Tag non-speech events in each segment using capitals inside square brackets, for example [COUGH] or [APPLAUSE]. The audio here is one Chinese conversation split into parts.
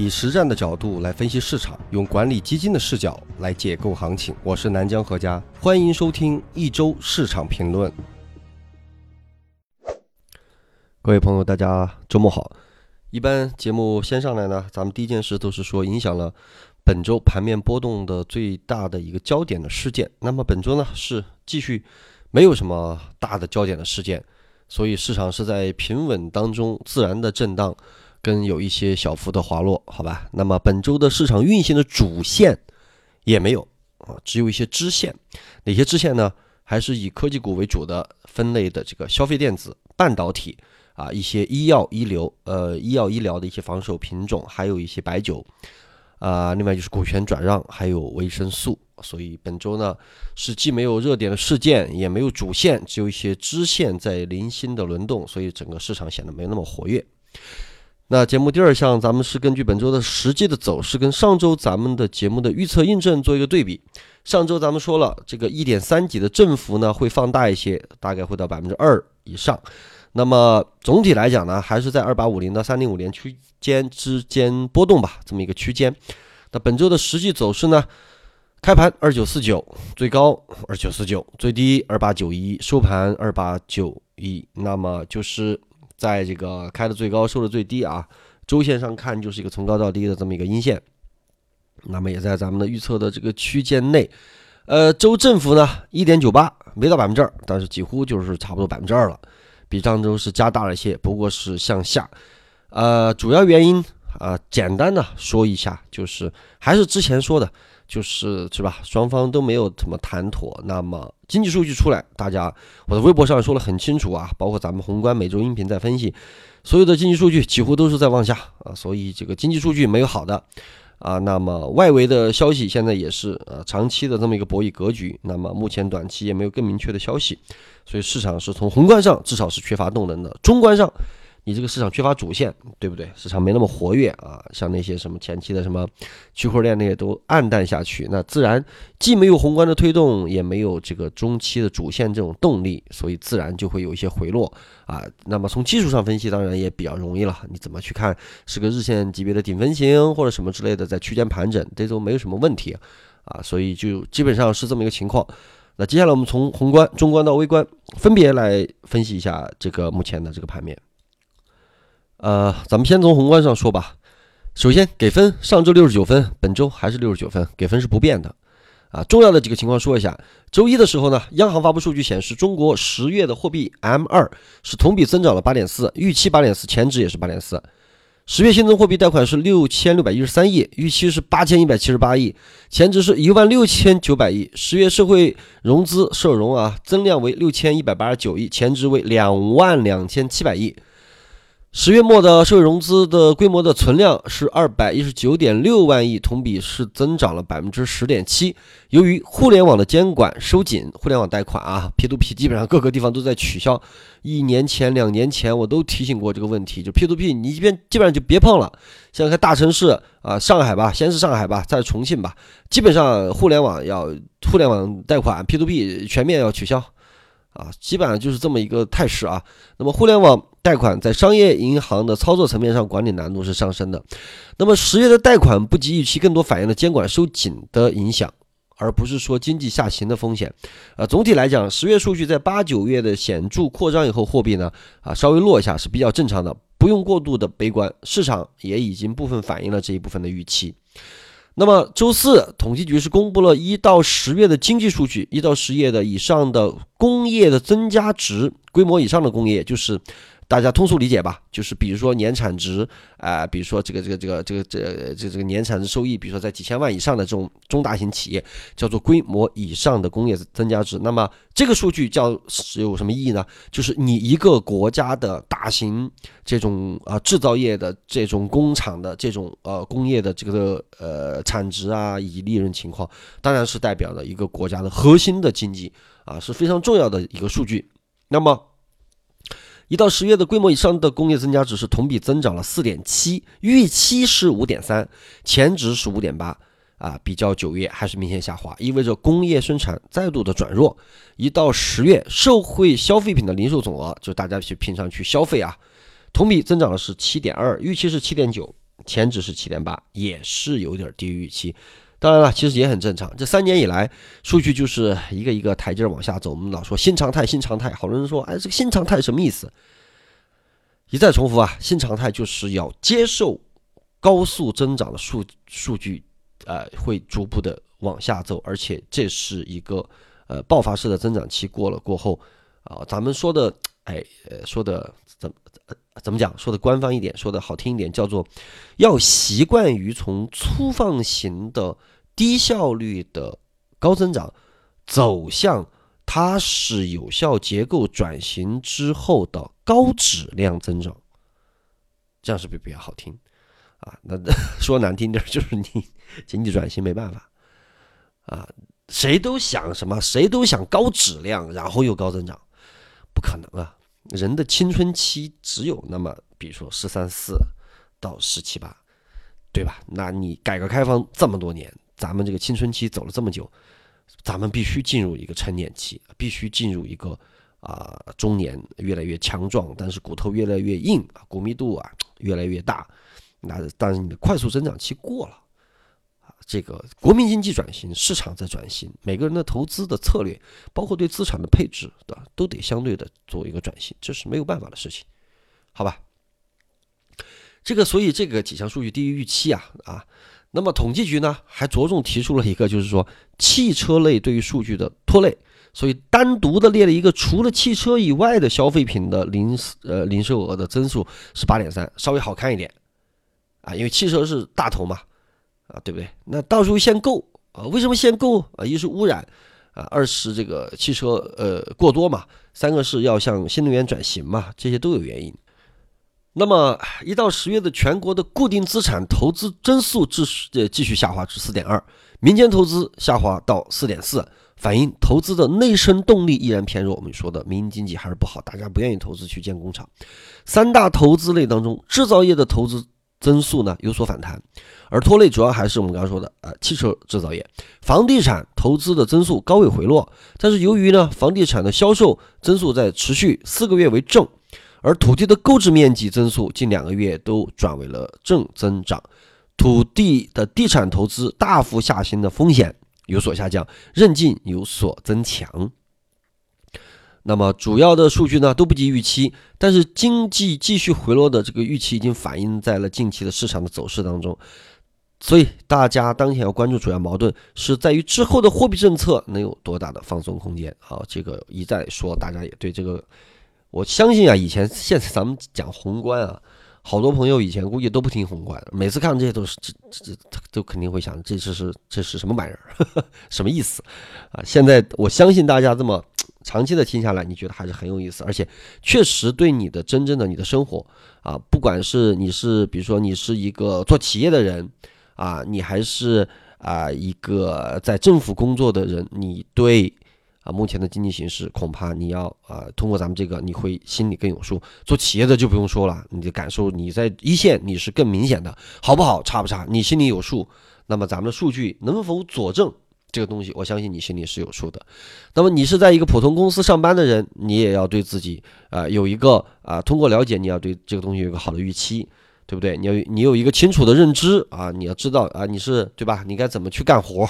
以实战的角度来分析市场，用管理基金的视角来解构行情。我是南江何家，欢迎收听一周市场评论。各位朋友，大家周末好。一般节目先上来呢，咱们第一件事都是说影响了本周盘面波动的最大的一个焦点的事件。那么本周呢是继续没有什么大的焦点的事件，所以市场是在平稳当中自然的震荡。跟有一些小幅的滑落，好吧。那么本周的市场运行的主线也没有啊，只有一些支线。哪些支线呢？还是以科技股为主的分类的这个消费电子、半导体啊，一些医药医疗呃医药医疗的一些防守品种，还有一些白酒啊。另外就是股权转让，还有维生素。所以本周呢是既没有热点的事件，也没有主线，只有一些支线在零星的轮动，所以整个市场显得没那么活跃。那节目第二项，咱们是根据本周的实际的走势跟上周咱们的节目的预测印证做一个对比。上周咱们说了，这个一点三级的振幅呢会放大一些，大概会到百分之二以上。那么总体来讲呢，还是在二八五零到三零五零区间之间波动吧，这么一个区间。那本周的实际走势呢，开盘二九四九，最高二九四九，最低二八九一，收盘二八九一，那么就是。在这个开的最高收的最低啊，周线上看就是一个从高到低的这么一个阴线，那么也在咱们的预测的这个区间内，呃，周振幅呢一点九八，没到百分之二，但是几乎就是差不多百分之二了，比上周是加大了一些，不过是向下，呃，主要原因啊，简单的说一下，就是还是之前说的。就是是吧？双方都没有怎么谈妥。那么经济数据出来，大家我的微博上说的很清楚啊，包括咱们宏观每周音频在分析，所有的经济数据几乎都是在往下啊。所以这个经济数据没有好的啊。那么外围的消息现在也是呃长期的这么一个博弈格局。那么目前短期也没有更明确的消息，所以市场是从宏观上至少是缺乏动能的。中观上。你这个市场缺乏主线，对不对？市场没那么活跃啊，像那些什么前期的什么区块链那些都暗淡下去，那自然既没有宏观的推动，也没有这个中期的主线这种动力，所以自然就会有一些回落啊。那么从技术上分析，当然也比较容易了。你怎么去看是个日线级别的顶分型或者什么之类的，在区间盘整，这都没有什么问题啊。所以就基本上是这么一个情况。那接下来我们从宏观、中观到微观，分别来分析一下这个目前的这个盘面。呃，咱们先从宏观上说吧。首先给分，上周六十九分，本周还是六十九分，给分是不变的。啊，重要的几个情况说一下。周一的时候呢，央行发布数据显示，中国十月的货币 M 二是同比增长了八点四，预期八点四，前值也是八点四。十月新增货币贷款是六千六百一十三亿，预期是八千一百七十八亿，前值是一万六千九百亿。十月社会融资社融啊，增量为六千一百八十九亿，前值为两万两千七百亿。十月末的社会融资的规模的存量是二百一十九点六万亿，同比是增长了百分之十点七。由于互联网的监管收紧，互联网贷款啊 P to P 基本上各个地方都在取消。一年前、两年前我都提醒过这个问题，就 P to P，你一边基本上就别碰了。像看大城市啊，上海吧，先是上海吧，再重庆吧，基本上互联网要互联网贷款 P to P 全面要取消。啊，基本上就是这么一个态势啊。那么，互联网贷款在商业银行的操作层面上，管理难度是上升的。那么，十月的贷款不及预期，更多反映了监管收紧的影响，而不是说经济下行的风险。啊，总体来讲，十月数据在八九月的显著扩张以后，货币呢啊稍微落一下是比较正常的，不用过度的悲观。市场也已经部分反映了这一部分的预期。那么周四，统计局是公布了一到十月的经济数据，一到十月的以上的工业的增加值，规模以上的工业就是。大家通俗理解吧，就是比如说年产值啊，比如说这个这个这个这个这这这个年产值收益，比如说在几千万以上的这种中大型企业，叫做规模以上的工业增加值。那么这个数据叫有什么意义呢？就是你一个国家的大型这种啊制造业的这种工厂的这种呃工业的这个呃产值啊以及利润情况，当然是代表了一个国家的核心的经济啊是非常重要的一个数据。那么。一到十月的规模以上的工业增加值是同比增长了四点七，预期是五点三，前值是五点八，啊，比较九月还是明显下滑，意味着工业生产再度的转弱。一到十月，社会消费品的零售总额，就大家去平常去消费啊，同比增长的是七点二，预期是七点九，前值是七点八，也是有点低于预期。当然了，其实也很正常。这三年以来，数据就是一个一个台阶往下走。我们老说新常态，新常态，好多人说，哎，这个新常态什么意思？一再重复啊，新常态就是要接受高速增长的数数据，呃，会逐步的往下走，而且这是一个呃爆发式的增长期过了过后啊，咱们说的，哎，说的怎怎么讲？说的官方一点，说的好听一点，叫做要习惯于从粗放型的低效率的高增长走向。它是有效结构转型之后的高质量增长，这样是不是比较好听啊？那说难听点就是你经济转型没办法啊，谁都想什么，谁都想高质量，然后又高增长，不可能啊！人的青春期只有那么，比如说十三四到十七八，对吧？那你改革开放这么多年，咱们这个青春期走了这么久。咱们必须进入一个成年期，必须进入一个啊中年越来越强壮，但是骨头越来越硬啊，骨密度啊越来越大。那但是你的快速增长期过了啊，这个国民经济转型，市场在转型，每个人的投资的策略，包括对资产的配置的，都得相对的做一个转型，这是没有办法的事情，好吧？这个所以这个几项数据低于预期啊啊。那么统计局呢，还着重提出了一个，就是说汽车类对于数据的拖累，所以单独的列了一个除了汽车以外的消费品的零呃零售额的增速是八点三，稍微好看一点啊，因为汽车是大头嘛，啊对不对？那到时候限购啊，为什么限购啊？一是污染啊，二是这个汽车呃过多嘛，三个是要向新能源转型嘛，这些都有原因。那么，一到十月的全国的固定资产投资增速至呃继续下滑至四点二，民间投资下滑到四点四，反映投资的内生动力依然偏弱。我们说的民营经济还是不好，大家不愿意投资去建工厂。三大投资类当中，制造业的投资增速呢有所反弹，而拖累主要还是我们刚刚说的啊汽车制造业、房地产投资的增速高位回落。但是由于呢房地产的销售增速在持续四个月为正。而土地的购置面积增速近两个月都转为了正增长，土地的地产投资大幅下行的风险有所下降，韧劲有所增强。那么主要的数据呢都不及预期，但是经济继续回落的这个预期已经反映在了近期的市场的走势当中。所以大家当前要关注主要矛盾是在于之后的货币政策能有多大的放松空间。好，这个一再说，大家也对这个。我相信啊，以前现在咱们讲宏观啊，好多朋友以前估计都不听宏观，每次看这些都是这这这都肯定会想，这是是这是什么玩意儿，[LAUGHS] 什么意思啊？现在我相信大家这么长期的听下来，你觉得还是很有意思，而且确实对你的真正的你的生活啊，不管是你是比如说你是一个做企业的人啊，你还是啊一个在政府工作的人，你对。啊，目前的经济形势恐怕你要啊，通过咱们这个，你会心里更有数。做企业的就不用说了，你的感受你在一线你是更明显的，好不好，差不差，你心里有数。那么咱们的数据能否佐证这个东西，我相信你心里是有数的。那么你是在一个普通公司上班的人，你也要对自己啊有一个啊，通过了解，你要对这个东西有一个好的预期，对不对？你要你有一个清楚的认知啊，你要知道啊，你是对吧？你该怎么去干活？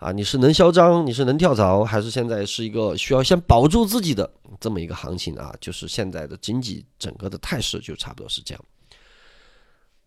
啊，你是能嚣张，你是能跳槽，还是现在是一个需要先保住自己的这么一个行情啊？就是现在的经济整个的态势就差不多是这样。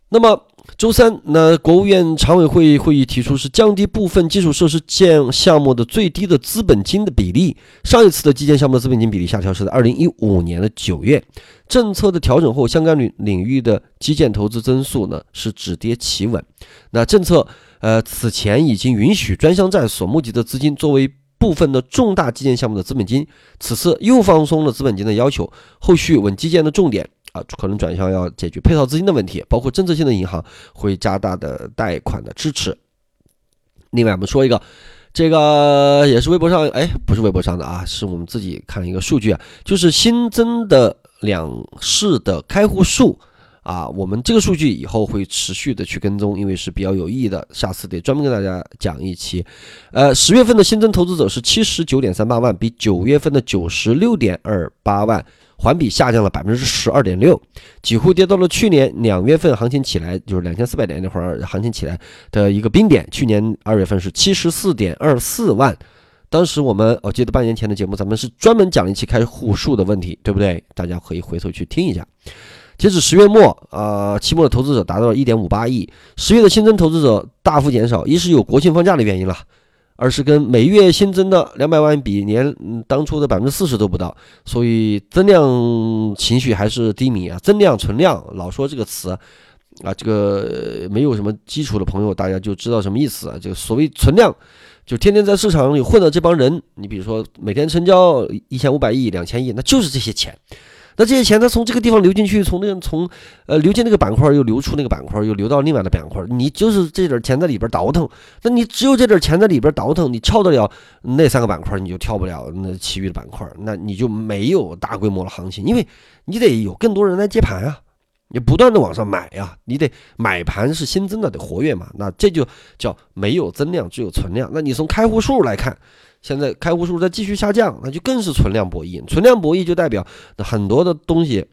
那么周三，那国务院常委会会议提出是降低部分基础设施建项目的最低的资本金的比例。上一次的基建项目的资本金比例下调是在二零一五年的九月。政策的调整后，相关领领域的基建投资增速呢是止跌企稳。那政策。呃，此前已经允许专项债所募集的资金作为部分的重大基建项目的资本金，此次又放松了资本金的要求，后续稳基建的重点啊，可能转向要解决配套资金的问题，包括政策性的银行会加大的贷款的支持。另外，我们说一个，这个也是微博上，哎，不是微博上的啊，是我们自己看一个数据啊，就是新增的两市的开户数。啊，我们这个数据以后会持续的去跟踪，因为是比较有意义的，下次得专门跟大家讲一期。呃，十月份的新增投资者是七十九点三八万，比九月份的九十六点二八万环比下降了百分之十二点六，几乎跌到了去年两月份行情起来就是两千四百点那会儿行情起来的一个冰点。去年二月份是七十四点二四万，当时我们我记得半年前的节目，咱们是专门讲一期开户数的问题，对不对？大家可以回头去听一下。截止十月末，啊，期末的投资者达到了一点五八亿。十月的新增投资者大幅减少，一是有国庆放假的原因了，二是跟每月新增的两百万比年当初的百分之四十都不到，所以增量情绪还是低迷啊。增量存量，老说这个词啊，这个没有什么基础的朋友，大家就知道什么意思啊。这个所谓存量，就天天在市场里混的这帮人，你比如说每天成交一千五百亿、两千亿，那就是这些钱。那这些钱它从这个地方流进去，从那个从呃流进那个板块，又流出那个板块，又流到另外的板块。你就是这点钱在里边倒腾，那你只有这点钱在里边倒腾，你跳得了那三个板块，你就跳不了那其余的板块，那你就没有大规模的行情，因为你得有更多人来接盘啊，你不断的往上买呀，你得买盘是新增的，得活跃嘛。那这就叫没有增量，只有存量。那你从开户数来看。现在开户数在继续下降，那就更是存量博弈。存量博弈就代表那很多的东西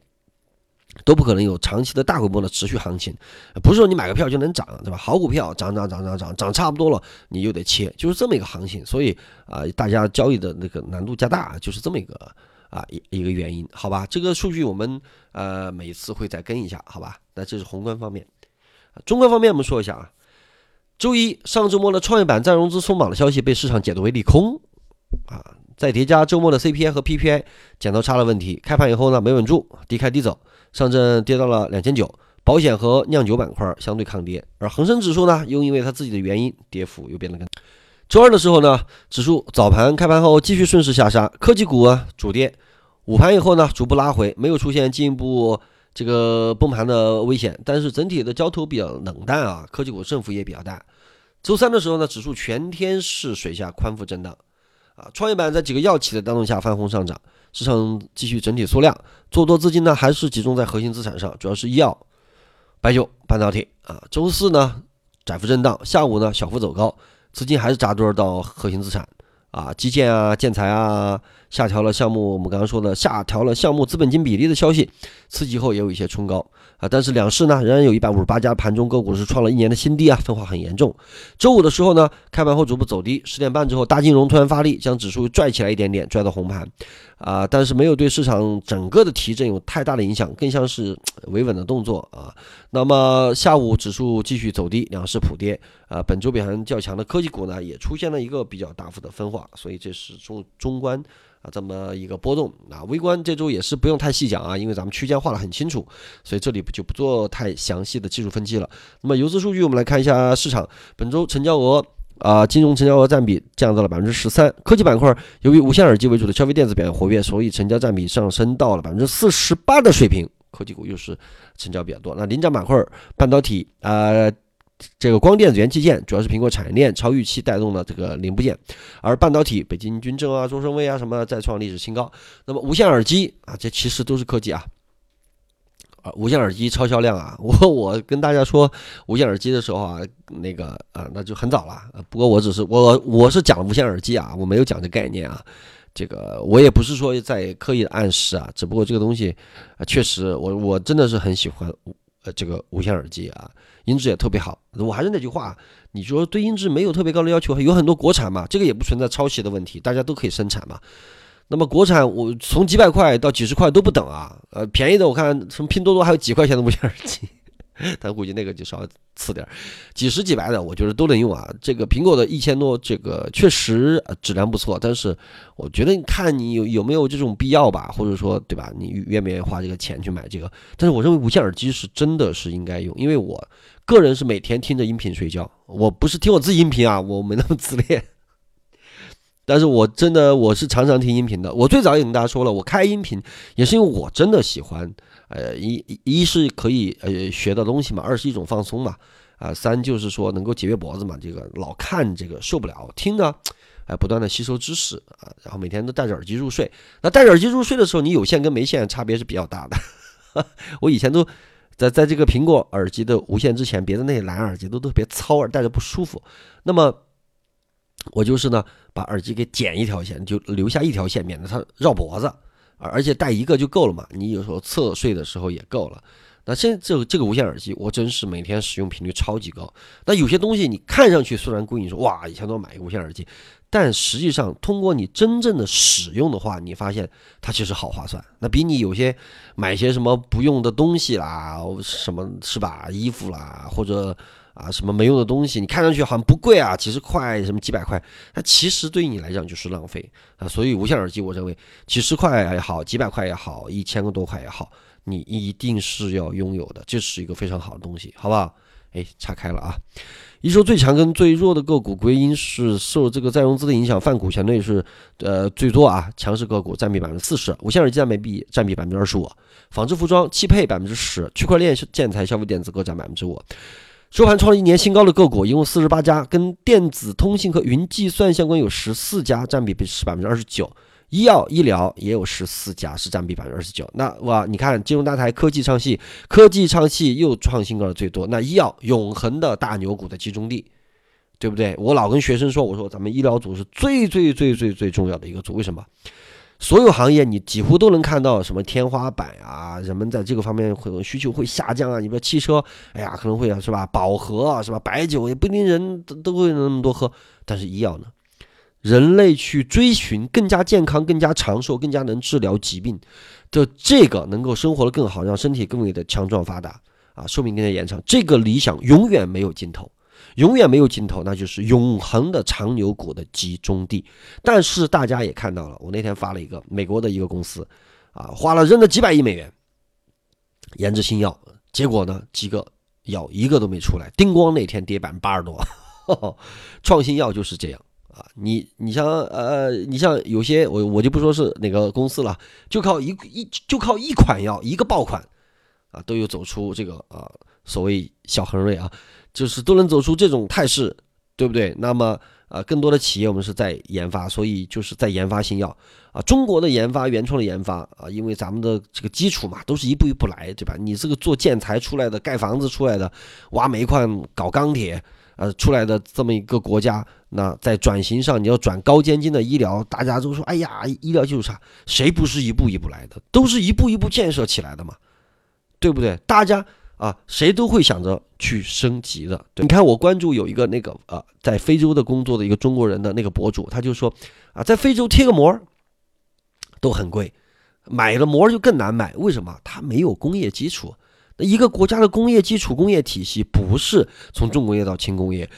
都不可能有长期的大规模的持续行情，不是说你买个票就能涨，对吧？好股票涨涨涨涨涨涨差不多了，你就得切，就是这么一个行情。所以啊，大家交易的那个难度加大，就是这么一个啊一一个原因，好吧？这个数据我们呃每次会再跟一下，好吧？那这是宏观方面，中观方面我们说一下啊。周一上周末的创业板再融资松绑的消息被市场解读为利空，啊，再叠加周末的 CPI 和 PPI 剪刀差的问题，开盘以后呢没稳住，低开低走，上证跌到了两千九，保险和酿酒板块相对抗跌，而恒生指数呢又因为它自己的原因，跌幅又变得更。周二的时候呢，指数早盘开盘后继续顺势下杀，科技股啊主跌，午盘以后呢逐步拉回，没有出现进一步。这个崩盘的危险，但是整体的交投比较冷淡啊，科技股振幅也比较大。周三的时候呢，指数全天是水下宽幅震荡，啊，创业板在几个药企的带动下翻红上涨，市场继续整体缩量，做多资金呢还是集中在核心资产上，主要是医药、白酒、半导体啊。周四呢窄幅震荡，下午呢小幅走高，资金还是扎堆到核心资产啊，基建啊、建材啊。下调了项目，我们刚刚说的下调了项目资本金比例的消息，刺激后也有一些冲高啊，但是两市呢仍然有一百五十八家盘中个股是创了一年的新低啊，分化很严重。周五的时候呢，开盘后逐步走低，十点半之后大金融突然发力，将指数拽起来一点点，拽到红盘啊，但是没有对市场整个的提振有太大的影响，更像是维稳的动作啊。那么下午指数继续走低，两市普跌啊，本周表现较强的科技股呢也出现了一个比较大幅的分化，所以这是中中观。啊，这么一个波动啊，微观这周也是不用太细讲啊，因为咱们区间画的很清楚，所以这里就不做太详细的技术分析了。那么游资数据，我们来看一下市场本周成交额啊，金融成交额占比降到了百分之十三。科技板块由于无线耳机为主的消费电子表现活跃，所以成交占比上升到了百分之四十八的水平。科技股又是成交比较多。那领涨板块半导体啊。这个光电子元器件主要是苹果产业链超预期带动了这个零部件，而半导体北京军政啊、中升卫啊什么再创历史新高。那么无线耳机啊，这其实都是科技啊，啊无线耳机超销量啊，我我跟大家说无线耳机的时候啊，那个啊那就很早了。不过我只是我我是讲无线耳机啊，我没有讲这概念啊，这个我也不是说在刻意的暗示啊，只不过这个东西啊确实我我真的是很喜欢呃这个无线耳机啊。音质也特别好，我还是那句话，你说对音质没有特别高的要求，有很多国产嘛，这个也不存在抄袭的问题，大家都可以生产嘛。那么国产我从几百块到几十块都不等啊，呃，便宜的我看什么拼多多还有几块钱的无线耳机。但估计那个就稍微次点儿，几十几百的，我觉得都能用啊。这个苹果的一千多，这个确实质量不错，但是我觉得你看你有有没有这种必要吧，或者说对吧？你愿不愿意花这个钱去买这个？但是我认为无线耳机是真的是应该用，因为我个人是每天听着音频睡觉，我不是听我自己音频啊，我没那么自恋。但是我真的我是常常听音频的。我最早也跟大家说了，我开音频也是因为我真的喜欢。呃，一一是可以呃学到东西嘛，二是一种放松嘛，啊，三就是说能够节约脖子嘛，这个老看这个受不了，听呢，哎，不断的吸收知识啊，然后每天都戴着耳机入睡。那戴着耳机入睡的时候，你有线跟没线差别是比较大的。[LAUGHS] 我以前都在在这个苹果耳机的无线之前，别的那些蓝牙耳机都特别糙耳，戴着不舒服。那么我就是呢，把耳机给剪一条线，就留下一条线，免得它绕脖子。而且带一个就够了嘛，你有时候侧睡的时候也够了。那现在这这个无线耳机，我真是每天使用频率超级高。那有些东西你看上去虽然贵，你说哇，以前都买一个无线耳机，但实际上通过你真正的使用的话，你发现它其实好划算。那比你有些买些什么不用的东西啦，什么是吧，衣服啦，或者啊什么没用的东西，你看上去好像不贵啊，几十块什么几百块，那其实对于你来讲就是浪费啊。所以无线耳机，我认为几十块也好，几百块也好，一千个多块也好。你一定是要拥有的，这是一个非常好的东西，好不好？哎，岔开了啊。一周最强跟最弱的个股，归因是受这个再融资的影响，泛股相对是呃最多啊，强势个股占比百分之四十，无线耳机占比占比百分之二十五，纺织服装、汽配百分之十，区块链、建材、消费电子各占百分之五。收盘创一年新高的个股一共四十八家，跟电子通信和云计算相关有十四家，占比是百分之二十九。医药医疗也有十四家，是占比百分之二十九。那哇，你看金融大台科技唱戏，科技唱戏又创新高的最多。那医药永恒的大牛股的集中地，对不对？我老跟学生说，我说咱们医疗组是最最最最最重要的一个组。为什么？所有行业你几乎都能看到什么天花板啊，人们在这个方面会需求会下降啊。你说汽车，哎呀，可能会啊，是吧？饱和啊，是吧？白酒也不一定人都都会那么多喝，但是医药呢？人类去追寻更加健康、更加长寿、更加能治疗疾病的这个，能够生活的更好，让身体更为的强壮发达啊，寿命更加延长，这个理想永远没有尽头，永远没有尽头，那就是永恒的长牛股的集中地。但是大家也看到了，我那天发了一个美国的一个公司啊，花了扔了几百亿美元研制新药，结果呢，几个药一个都没出来，叮咣那天跌百分之八十多，[LAUGHS] 创新药就是这样。啊，你你像呃，你像有些我我就不说是哪个公司了，就靠一一就靠一款药一个爆款，啊，都有走出这个啊所谓小恒瑞啊，就是都能走出这种态势，对不对？那么啊，更多的企业我们是在研发，所以就是在研发新药啊。中国的研发原创的研发啊，因为咱们的这个基础嘛，都是一步一步来，对吧？你这个做建材出来的，盖房子出来的，挖煤矿搞钢铁。呃，出来的这么一个国家，那在转型上，你要转高尖精的医疗，大家都说，哎呀，医疗技术差，谁不是一步一步来的？都是一步一步建设起来的嘛，对不对？大家啊，谁都会想着去升级的。你看，我关注有一个那个呃，在非洲的工作的一个中国人的那个博主，他就说啊，在非洲贴个膜都很贵，买了膜就更难买，为什么？他没有工业基础。一个国家的工业基础、工业体系，不是从重工业到轻工业，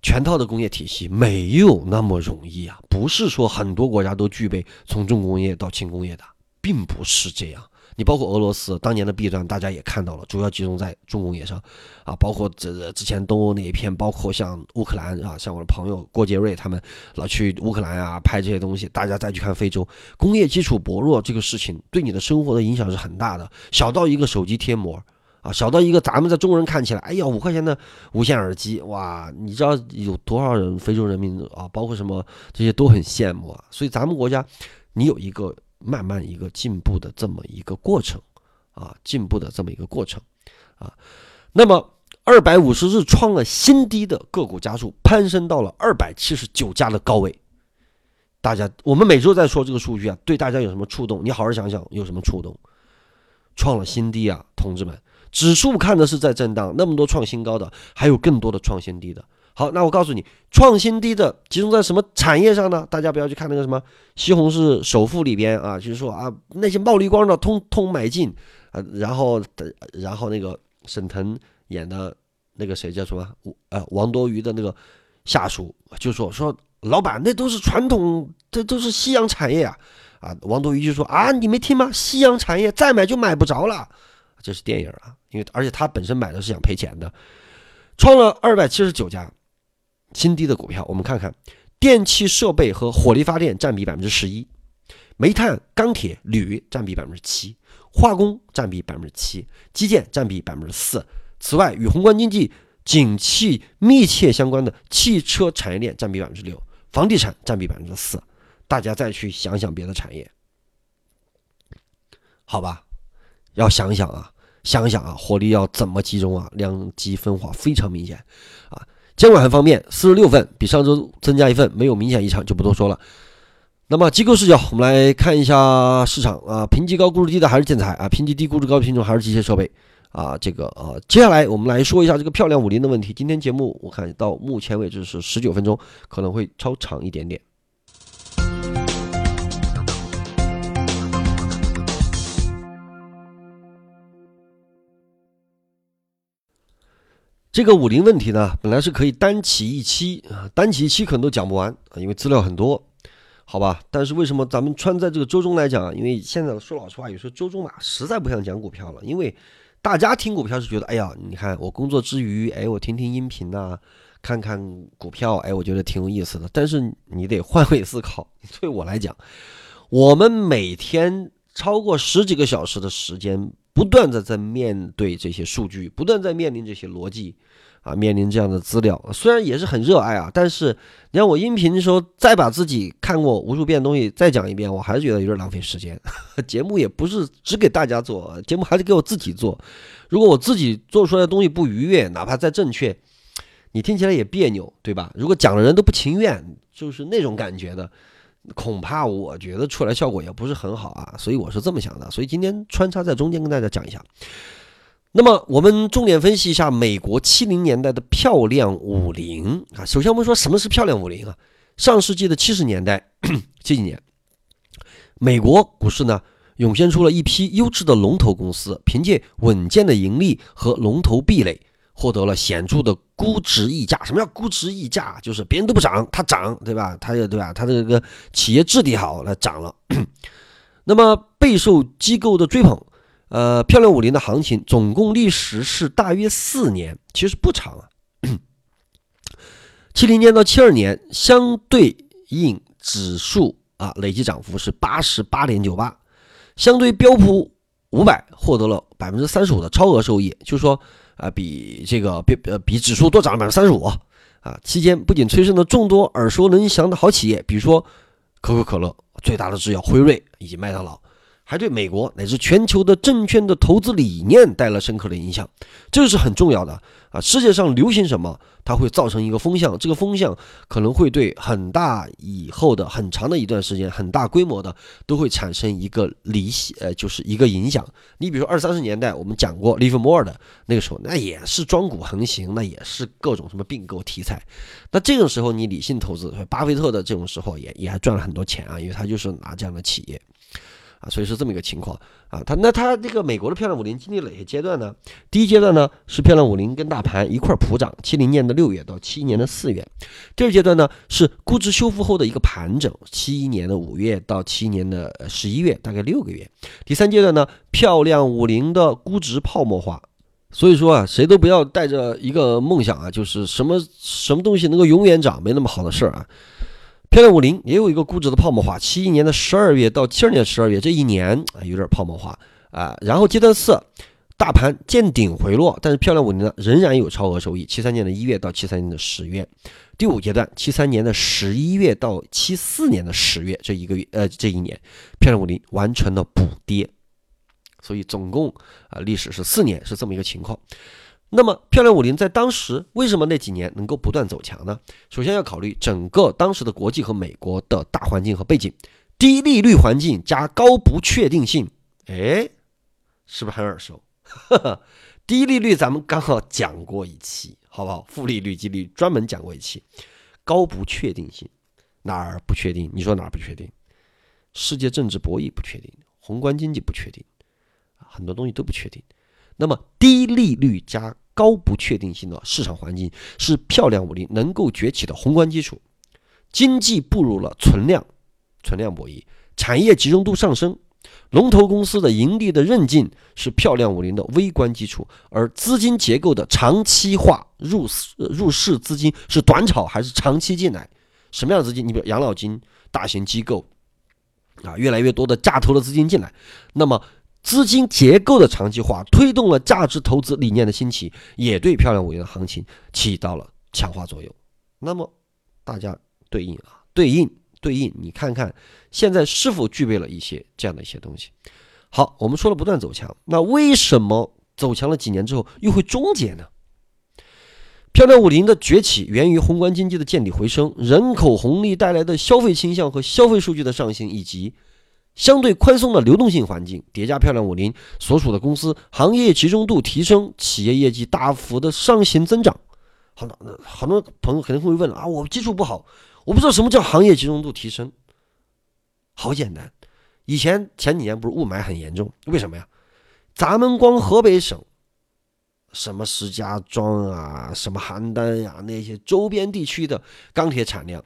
全套的工业体系没有那么容易啊！不是说很多国家都具备从重工业到轻工业的，并不是这样。你包括俄罗斯当年的弊端，大家也看到了，主要集中在重工业上啊。包括这之前东欧那一片，包括像乌克兰啊，像我的朋友郭杰瑞他们老去乌克兰啊拍这些东西。大家再去看非洲，工业基础薄弱这个事情，对你的生活的影响是很大的。小到一个手机贴膜。啊，小到一个咱们在中国人看起来，哎呀，五块钱的无线耳机，哇，你知道有多少人非洲人民啊，包括什么这些都很羡慕啊。所以咱们国家，你有一个慢慢一个进步的这么一个过程啊，进步的这么一个过程啊。那么二百五十日创了新低的个股家数攀升到了二百七十九家的高位。大家，我们每周在说这个数据啊，对大家有什么触动？你好好想想，有什么触动？创了新低啊，同志们。指数看的是在震荡，那么多创新高的，还有更多的创新低的。好，那我告诉你，创新低的集中在什么产业上呢？大家不要去看那个什么西红柿首富里边啊，就是说啊，那些冒绿光的通通买进啊，然后然后那个沈腾演的那个谁叫什么？呃，王多鱼的那个下属就说说老板，那都是传统，这都是夕阳产业啊啊！王多鱼就说啊，你没听吗？夕阳产业再买就买不着了。这是电影啊，因为而且他本身买的是想赔钱的，创了二百七十九家新低的股票。我们看看，电气设备和火力发电占比百分之十一，煤炭、钢铁、铝占比百分之七，化工占比百分之七，基建占比百分之四。此外，与宏观经济景气密切相关的汽车产业链占比百分之六，房地产占比百分之四。大家再去想想别的产业，好吧？要想想啊。想想啊，火力要怎么集中啊？两极分化非常明显啊。监管方面，四十六份比上周增加一份，没有明显异常，就不多说了。那么机构视角，我们来看一下市场啊，评级高估值低的还是建材啊，评级低估值高的品种还是机械设备啊。这个啊，接下来我们来说一下这个漂亮五零的问题。今天节目我看到目前为止是十九分钟，可能会超长一点点。这个五零问题呢，本来是可以单起一期啊，单起一期可能都讲不完啊，因为资料很多。好吧，但是为什么咱们穿在这个周中来讲？因为现在说老实话，有时候周中嘛，实在不想讲股票了。因为大家听股票是觉得，哎呀，你看我工作之余，哎，我听听音频呐，看看股票，哎，我觉得挺有意思的。但是你得换位思考，[LAUGHS] 对我来讲，我们每天超过十几个小时的时间，不断的在面对这些数据，不断在面临这些逻辑。啊，面临这样的资料，虽然也是很热爱啊，但是你让我音频的时候再把自己看过无数遍的东西再讲一遍，我还是觉得有点浪费时间。[LAUGHS] 节目也不是只给大家做，节目还是给我自己做。如果我自己做出来的东西不愉悦，哪怕再正确，你听起来也别扭，对吧？如果讲的人都不情愿，就是那种感觉的，恐怕我觉得出来效果也不是很好啊。所以我是这么想的。所以今天穿插在中间跟大家讲一下。那么我们重点分析一下美国七零年代的漂亮五零啊。首先我们说什么是漂亮五零啊？上世纪的七十年代这几年，美国股市呢涌现出了一批优质的龙头公司，凭借稳健的盈利和龙头壁垒，获得了显著的估值溢价。什么叫估值溢价？就是别人都不涨，它涨，对吧？它也对吧？它这个企业质地好，它涨了。[CLEARS THROAT] 那么备受机构的追捧。呃，漂亮五零的行情总共历时是大约四年，其实不长啊。[CLEARS THROAT] 七零年到七二年，相对应指数啊累计涨幅是八十八点九八，相对标普五百获得了百分之三十五的超额收益，就是说啊比这个比呃比指数多涨了百分之三十五啊。期间不仅催生了众多耳熟能详的好企业，比如说可口可乐、最大的制药辉瑞以及麦当劳。还对美国乃至全球的证券的投资理念带来深刻的影响，这个是很重要的啊！世界上流行什么，它会造成一个风向，这个风向可能会对很大以后的很长的一段时间、很大规模的都会产生一个理，呃，就是一个影响。你比如说二三十年代，我们讲过 l i v e m o r e 的那个时候，那也是庄股横行，那也是各种什么并购题材。那这种时候你理性投资，巴菲特的这种时候也也还赚了很多钱啊，因为他就是拿这样的企业。所以是这么一个情况啊，它那它这个美国的漂亮五零经历哪些阶段呢？第一阶段呢是漂亮五零跟大盘一块普涨，七零年的六月到七一年的四月。第二阶段呢是估值修复后的一个盘整，七一年的五月到七一年的十一月，大概六个月。第三阶段呢，漂亮五零的估值泡沫化。所以说啊，谁都不要带着一个梦想啊，就是什么什么东西能够永远涨，没那么好的事儿啊。漂亮五零也有一个估值的泡沫化，七一年的十二月到七二年十二月这一年啊有点泡沫化啊。然后阶段四，大盘见顶回落，但是漂亮五零呢仍然有超额收益。七三年的一月到七三年的十月，第五阶段，七三年的十一月到七四年的十月这一个月呃这一年，漂亮五零完成了补跌，所以总共啊历史是四年是这么一个情况。那么，漂亮五零在当时为什么那几年能够不断走强呢？首先要考虑整个当时的国际和美国的大环境和背景，低利率环境加高不确定性，哎，是不是很耳熟？[LAUGHS] 低利率咱们刚好讲过一期，好不好？负利率几率专门讲过一期，高不确定性哪儿不确定？你说哪儿不确定？世界政治博弈不确定，宏观经济不确定，很多东西都不确定。那么低利率加高不确定性的市场环境是漂亮五零能够崛起的宏观基础，经济步入了存量，存量博弈，产业集中度上升，龙头公司的盈利的韧劲是漂亮五零的微观基础，而资金结构的长期化入市入市资金是短炒还是长期进来？什么样的资金？你比如养老金、大型机构啊，越来越多的价投的资金进来，那么。资金结构的长期化推动了价值投资理念的兴起，也对漂亮五零的行情起到了强化作用。那么，大家对应啊，对应对应，你看看现在是否具备了一些这样的一些东西？好，我们说了不断走强，那为什么走强了几年之后又会终结呢？漂亮五零的崛起源于宏观经济的见底回升、人口红利带来的消费倾向和消费数据的上行，以及相对宽松的流动性环境叠加。漂亮五零所属的公司行业集中度提升，企业业绩大幅的上行增长。好，那很多朋友肯定会问了啊，我基础不好，我不知道什么叫行业集中度提升。好简单，以前前几年不是雾霾很严重，为什么呀？咱们光河北省。什么石家庄啊，什么邯郸呀，那些周边地区的钢铁产量，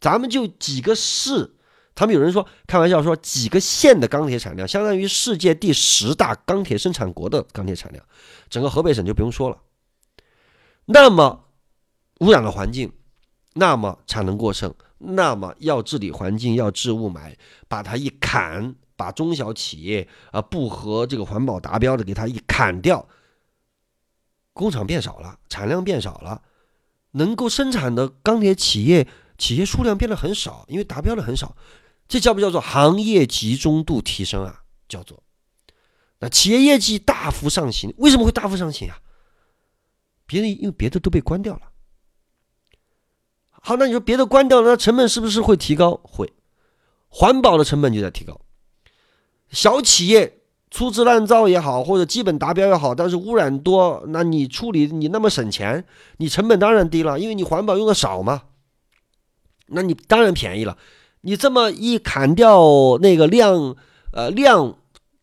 咱们就几个市，他们有人说开玩笑说几个县的钢铁产量，相当于世界第十大钢铁生产国的钢铁产量，整个河北省就不用说了。那么污染了环境，那么产能过剩，那么要治理环境，要治雾霾，把它一砍，把中小企业啊不合这个环保达标的给它一砍掉。工厂变少了，产量变少了，能够生产的钢铁企业企业数量变得很少，因为达标的很少，这叫不叫做行业集中度提升啊？叫做，那企业业绩大幅上行，为什么会大幅上行啊？别人因为别的都被关掉了。好，那你说别的关掉了，那成本是不是会提高？会，环保的成本就在提高，小企业。粗制滥造也好，或者基本达标也好，但是污染多，那你处理你那么省钱，你成本当然低了，因为你环保用的少嘛，那你当然便宜了。你这么一砍掉那个量，呃，量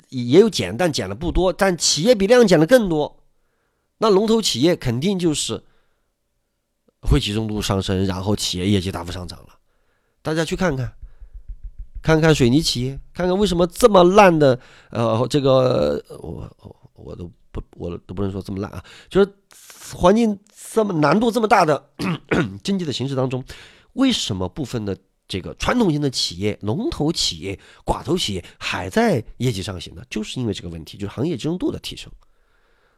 也有减，但减的不多，但企业比量减的更多，那龙头企业肯定就是会集中度上升，然后企业业绩大幅上涨了。大家去看看。看看水泥企业，看看为什么这么烂的，呃，这个我我都不我都不能说这么烂啊，就是环境这么难度这么大的 [COUGHS] 经济的形势当中，为什么部分的这个传统型的企业、龙头企业、寡头企业还在业绩上行呢？就是因为这个问题，就是行业集中度的提升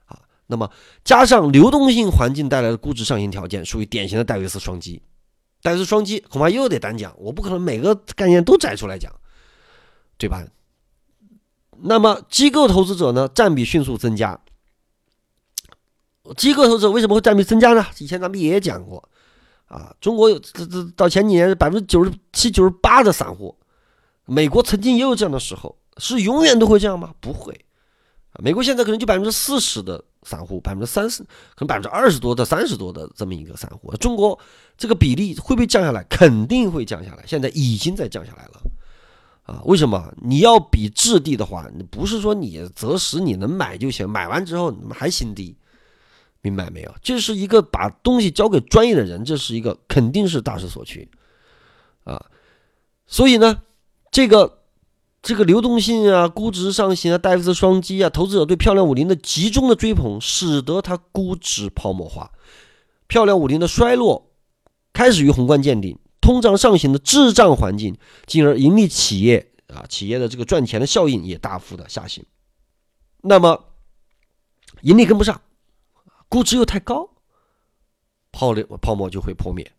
啊。那么加上流动性环境带来的估值上行条件，属于典型的戴维斯双击。戴维斯双击恐怕又得单讲，我不可能每个概念都摘出来讲，对吧？那么机构投资者呢，占比迅速增加。机构投资者为什么会占比增加呢？以前咱们也讲过，啊，中国有这这到前几年百分之九十七、九十八的散户，美国曾经也有这样的时候，是永远都会这样吗？不会，啊美国现在可能就百分之四十的。散户百分之三十，可能百分之二十多到三十多的这么一个散户，中国这个比例会不会降下来？肯定会降下来，现在已经在降下来了，啊，为什么？你要比质地的话，你不是说你择时你能买就行，买完之后你们还新低，明白没有？这是一个把东西交给专业的人，这是一个肯定是大势所趋，啊，所以呢，这个。这个流动性啊，估值上行啊，戴夫斯双击啊，投资者对漂亮五零的集中的追捧，使得它估值泡沫化。漂亮五零的衰落开始于宏观见顶，通胀上行的滞胀环境，进而盈利企业啊，企业的这个赚钱的效应也大幅的下行。那么盈利跟不上，估值又太高，泡沫泡沫就会破灭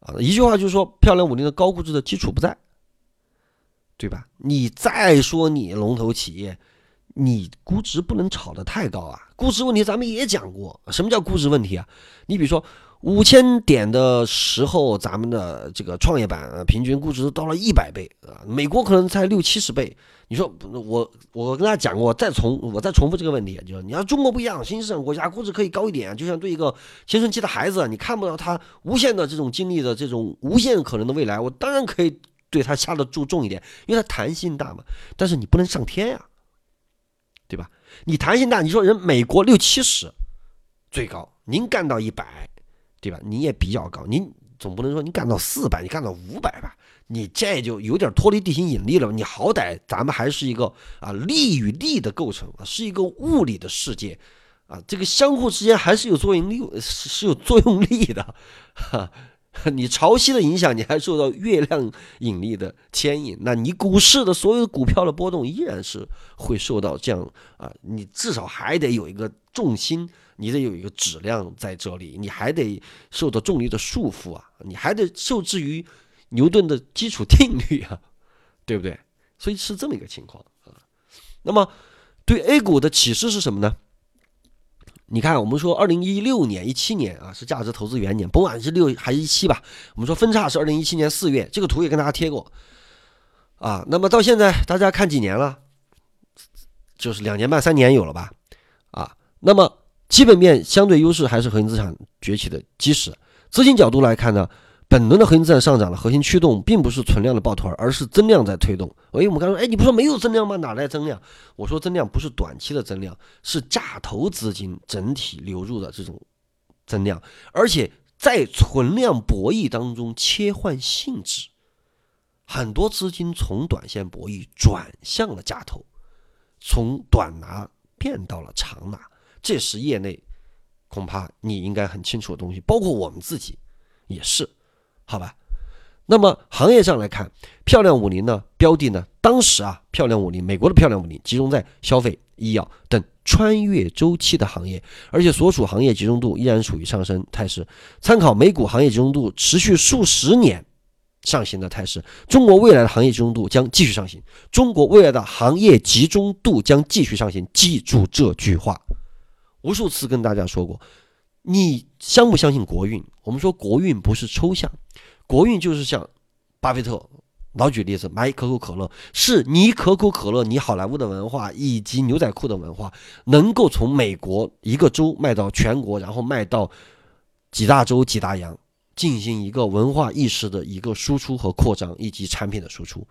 啊。一句话就是说，漂亮五零的高估值的基础不在。对吧？你再说你龙头企业，你估值不能炒得太高啊！估值问题咱们也讲过，什么叫估值问题啊？你比如说五千点的时候，咱们的这个创业板平均估值到了一百倍啊，美国可能才六七十倍。你说我我跟大家讲过，再重我再重复这个问题，就是你要中国不一样，新兴市场国家估值可以高一点，就像对一个青春期的孩子，你看不到他无限的这种经历的这种无限可能的未来，我当然可以。对他下的注重一点，因为他弹性大嘛。但是你不能上天呀，对吧？你弹性大，你说人美国六七十最高，您干到一百，对吧？你也比较高，您总不能说你干到四百，你干到五百吧？你这就有点脱离地心引力了。你好歹咱们还是一个啊力与力的构成啊，是一个物理的世界啊，这个相互之间还是有作用力，是有作用力的，哈。你潮汐的影响，你还受到月亮引力的牵引，那你股市的所有股票的波动依然是会受到这样啊，你至少还得有一个重心，你得有一个质量在这里，你还得受到重力的束缚啊，你还得受制于牛顿的基础定律啊，对不对？所以是这么一个情况啊。那么对 A 股的启示是什么呢？你看，我们说二零一六年、一七年啊是价值投资元年，甭管是六还是一七吧，我们说分叉是二零一七年四月，这个图也跟大家贴过啊。那么到现在大家看几年了？就是两年半、三年有了吧？啊，那么基本面相对优势还是核心资产崛起的基石。资金角度来看呢？本轮的核心资产上涨的核心驱动，并不是存量的抱团，而是增量在推动。哎，我们刚说，哎，你不说没有增量吗？哪来增量？我说增量不是短期的增量，是价投资金整体流入的这种增量，而且在存量博弈当中切换性质，很多资金从短线博弈转向了价投，从短拿变到了长拿，这是业内恐怕你应该很清楚的东西，包括我们自己也是。好吧，那么行业上来看，漂亮五零呢标的呢，当时啊，漂亮五零，美国的漂亮五零集中在消费、医药等穿越周期的行业，而且所属行业集中度依然处于上升态势。参考美股行业集中度持续数十年上行的态势，中国未来的行业集中度将继续上行。中国未来的行业集中度将继续上行，记住这句话，无数次跟大家说过。你相不相信国运？我们说国运不是抽象，国运就是像巴菲特老举例子，买可口可乐，是你可口可乐，你好莱坞的文化以及牛仔裤的文化，能够从美国一个州卖到全国，然后卖到几大洲几大洋，进行一个文化意识的一个输出和扩张，以及产品的输出。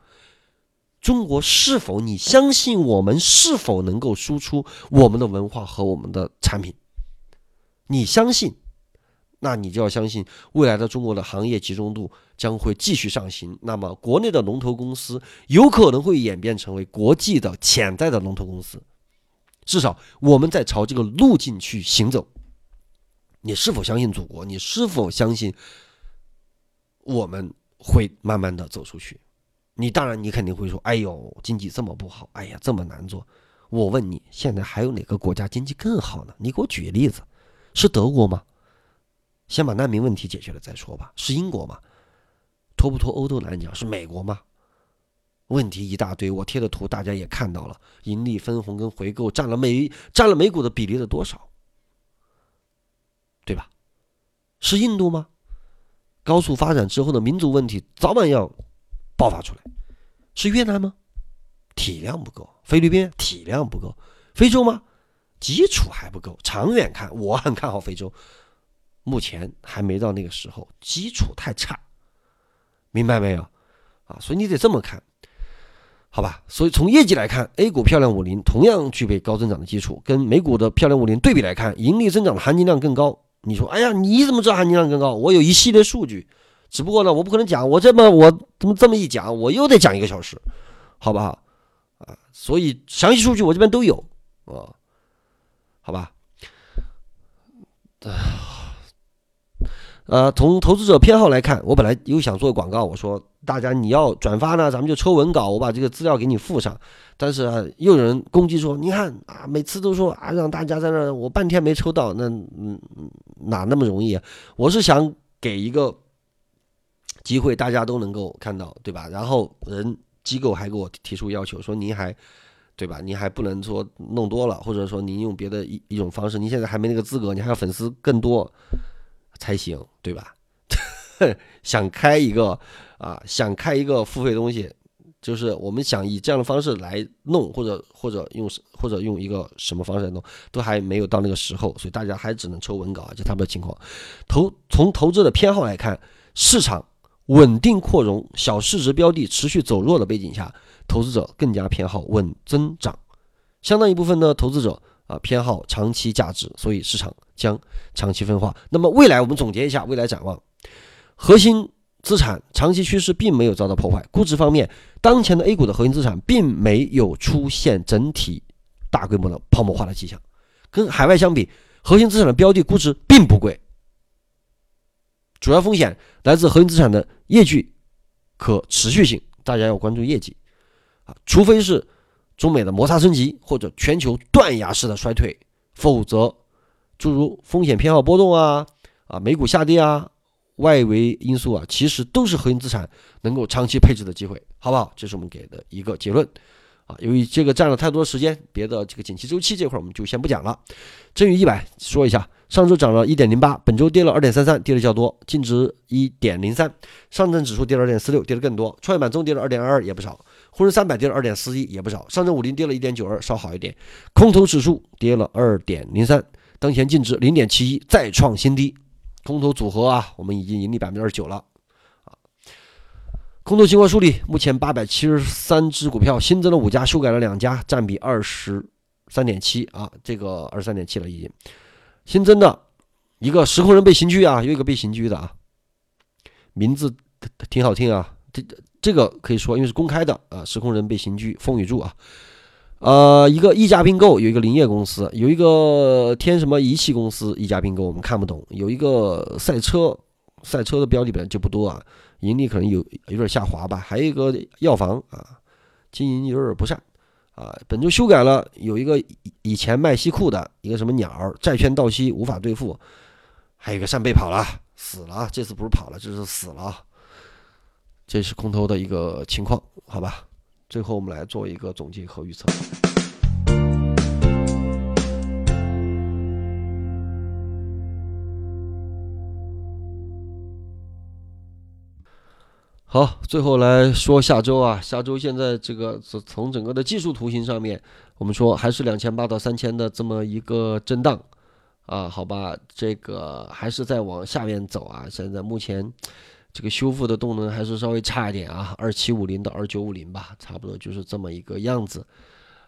中国是否你相信我们是否能够输出我们的文化和我们的产品？你相信，那你就要相信未来的中国的行业集中度将会继续上行。那么，国内的龙头公司有可能会演变成为国际的潜在的龙头公司。至少我们在朝这个路径去行走。你是否相信祖国？你是否相信我们会慢慢的走出去？你当然，你肯定会说：“哎呦，经济这么不好，哎呀，这么难做。”我问你，现在还有哪个国家经济更好呢？你给我举个例子。是德国吗？先把难民问题解决了再说吧。是英国吗？脱不脱欧都难讲。是美国吗？问题一大堆，我贴的图大家也看到了，盈利分红跟回购占了美占了美股的比例的多少，对吧？是印度吗？高速发展之后的民族问题早晚要爆发出来。是越南吗？体量不够。菲律宾体量不够。非洲吗？基础还不够，长远看我很看好非洲，目前还没到那个时候，基础太差，明白没有？啊，所以你得这么看，好吧？所以从业绩来看，A 股漂亮五零同样具备高增长的基础，跟美股的漂亮五零对比来看，盈利增长的含金量更高。你说，哎呀，你怎么知道含金量更高？我有一系列数据，只不过呢，我不可能讲，我这么我怎么这么一讲，我又得讲一个小时，好不好？啊，所以详细数据我这边都有啊。好吧，啊呃，从投资者偏好来看，我本来又想做广告，我说大家你要转发呢，咱们就抽文稿，我把这个资料给你附上。但是啊，又有人攻击说，你看啊，每次都说啊，让大家在那，我半天没抽到，那嗯哪那么容易啊？我是想给一个机会，大家都能够看到，对吧？然后人机构还给我提出要求，说您还。对吧？您还不能说弄多了，或者说您用别的一一种方式，您现在还没那个资格，你还要粉丝更多才行，对吧？[LAUGHS] 想开一个啊，想开一个付费东西，就是我们想以这样的方式来弄，或者或者用或者用一个什么方式来弄，都还没有到那个时候，所以大家还只能抽文稿，就他们的情况。投从投资的偏好来看，市场稳定扩容，小市值标的持续走弱的背景下。投资者更加偏好稳增长，相当一部分的投资者啊偏好长期价值，所以市场将长期分化。那么未来我们总结一下未来展望，核心资产长期趋势并没有遭到破坏。估值方面，当前的 A 股的核心资产并没有出现整体大规模的泡沫化的迹象，跟海外相比，核心资产的标的估值并不贵。主要风险来自核心资产的业绩可持续性，大家要关注业绩。啊，除非是中美的摩擦升级或者全球断崖式的衰退，否则诸如风险偏好波动啊、啊美股下跌啊、外围因素啊，其实都是核心资产能够长期配置的机会，好不好？这是我们给的一个结论。啊，由于这个占了太多时间，别的这个景气周期这块我们就先不讲了。振宇一百说一下，上周涨了一点零八，本周跌了二点三三，跌的较多，净值一点零三。上证指数跌了二点四六，跌的更多。创业板中跌了二点二二，也不少。沪深三百跌了二点四一，也不少。上证五零跌了一点九二，稍好一点。空头指数跌了二点零三，当前净值零点七一，再创新低。空头组合啊，我们已经盈利百分之二十九了啊。空头情况梳理，目前八百七十三只股票新增了五家，修改了两家，占比二十三点七啊，这个二十三点七了已经。新增的一个时空人被刑拘啊，有一个被刑拘的啊，名字挺好听啊，这这个可以说因为是公开的啊，时空人被刑拘，风雨柱啊，呃，一个一家并购，有一个林业公司，有一个天什么仪器公司，一家并购我们看不懂，有一个赛车，赛车的标的本来就不多啊。盈利可能有有点下滑吧，还有一个药房啊，经营有点不善。啊。本周修改了，有一个以前卖西裤的一个什么鸟债券到期无法兑付，还有一个扇贝跑了死了，这次不是跑了，这是死了。这是空头的一个情况，好吧。最后我们来做一个总结和预测。好，最后来说下周啊，下周现在这个从整个的技术图形上面，我们说还是两千八到三千的这么一个震荡啊，好吧，这个还是在往下面走啊。现在目前这个修复的动能还是稍微差一点啊，二七五零到二九五零吧，差不多就是这么一个样子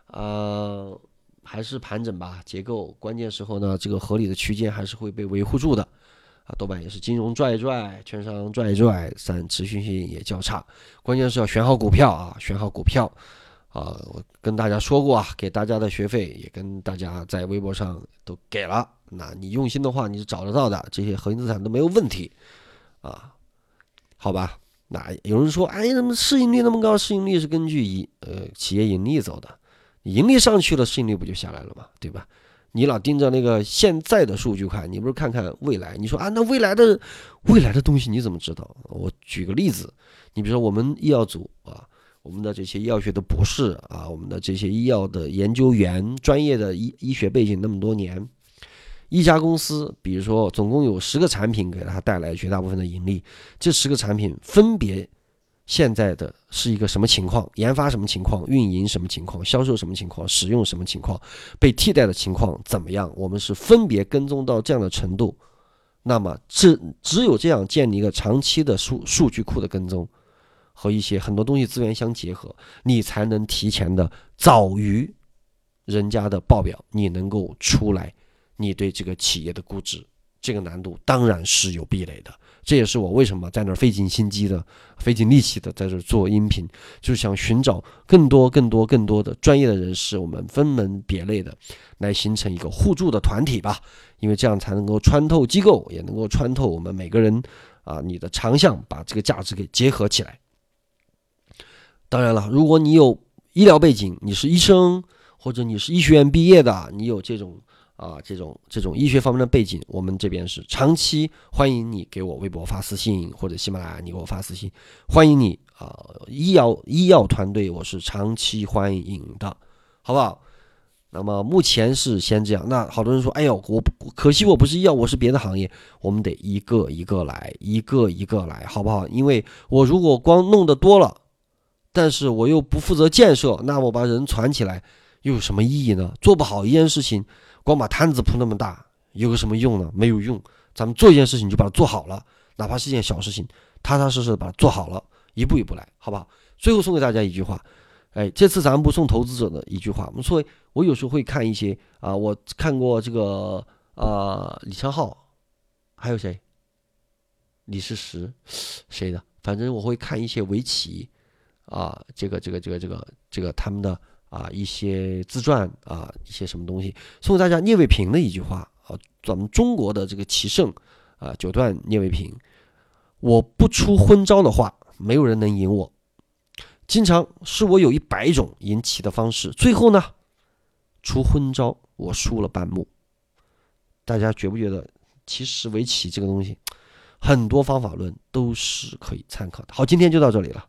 啊，还是盘整吧，结构关键时候呢，这个合理的区间还是会被维护住的。啊，多半也是金融拽一拽，券商拽一拽，三持续性也较差。关键是要选好股票啊，选好股票啊。我跟大家说过啊，给大家的学费也跟大家在微博上都给了。那你用心的话，你是找得到的，这些核心资产都没有问题啊。好吧，那有人说，哎，怎么市盈率那么高？市盈率是根据一呃企业盈利走的，盈利上去了，市盈率不就下来了吗？对吧？你老盯着那个现在的数据看，你不是看看未来？你说啊，那未来的未来的东西你怎么知道？我举个例子，你比如说我们医药组啊，我们的这些医药学的博士啊，我们的这些医药的研究员，专业的医医学背景那么多年，一家公司，比如说总共有十个产品给它带来绝大部分的盈利，这十个产品分别。现在的是一个什么情况？研发什么情况？运营什么情况？销售什么情况？使用什么情况？被替代的情况怎么样？我们是分别跟踪到这样的程度，那么只只有这样建立一个长期的数数据库的跟踪和一些很多东西资源相结合，你才能提前的早于人家的报表，你能够出来，你对这个企业的估值，这个难度当然是有壁垒的。这也是我为什么在那儿费尽心机的、费尽力气的在这做音频，就是想寻找更多、更多、更多的专业的人士，我们分门别类的来形成一个互助的团体吧。因为这样才能够穿透机构，也能够穿透我们每个人啊，你的长项，把这个价值给结合起来。当然了，如果你有医疗背景，你是医生或者你是医学院毕业的，你有这种。啊，这种这种医学方面的背景，我们这边是长期欢迎你给我微博发私信，或者喜马拉雅你给我发私信，欢迎你啊！医药医药团队我是长期欢迎的，好不好？那么目前是先这样。那好多人说，哎呦，我可惜我不是医药，我是别的行业，我们得一个一个来，一个一个来，好不好？因为我如果光弄得多了，但是我又不负责建设，那我把人攒起来又有什么意义呢？做不好一件事情。光把摊子铺那么大，有个什么用呢？没有用。咱们做一件事情就把它做好了，哪怕是一件小事情，踏踏实实把它做好了，一步一步来，好不好？最后送给大家一句话，哎，这次咱们不送投资者的一句话，我们说，我有时候会看一些啊，我看过这个啊，李昌镐，还有谁？李世石，谁的？反正我会看一些围棋啊，这个这个这个这个这个他们的。啊，一些自传啊，一些什么东西，送给大家。聂卫平的一句话啊，咱们中国的这个棋圣啊，九段聂卫平，我不出昏招的话，没有人能赢我。经常是我有一百种赢棋的方式，最后呢，出昏招，我输了半目。大家觉不觉得，其实围棋这个东西，很多方法论都是可以参考的。好，今天就到这里了。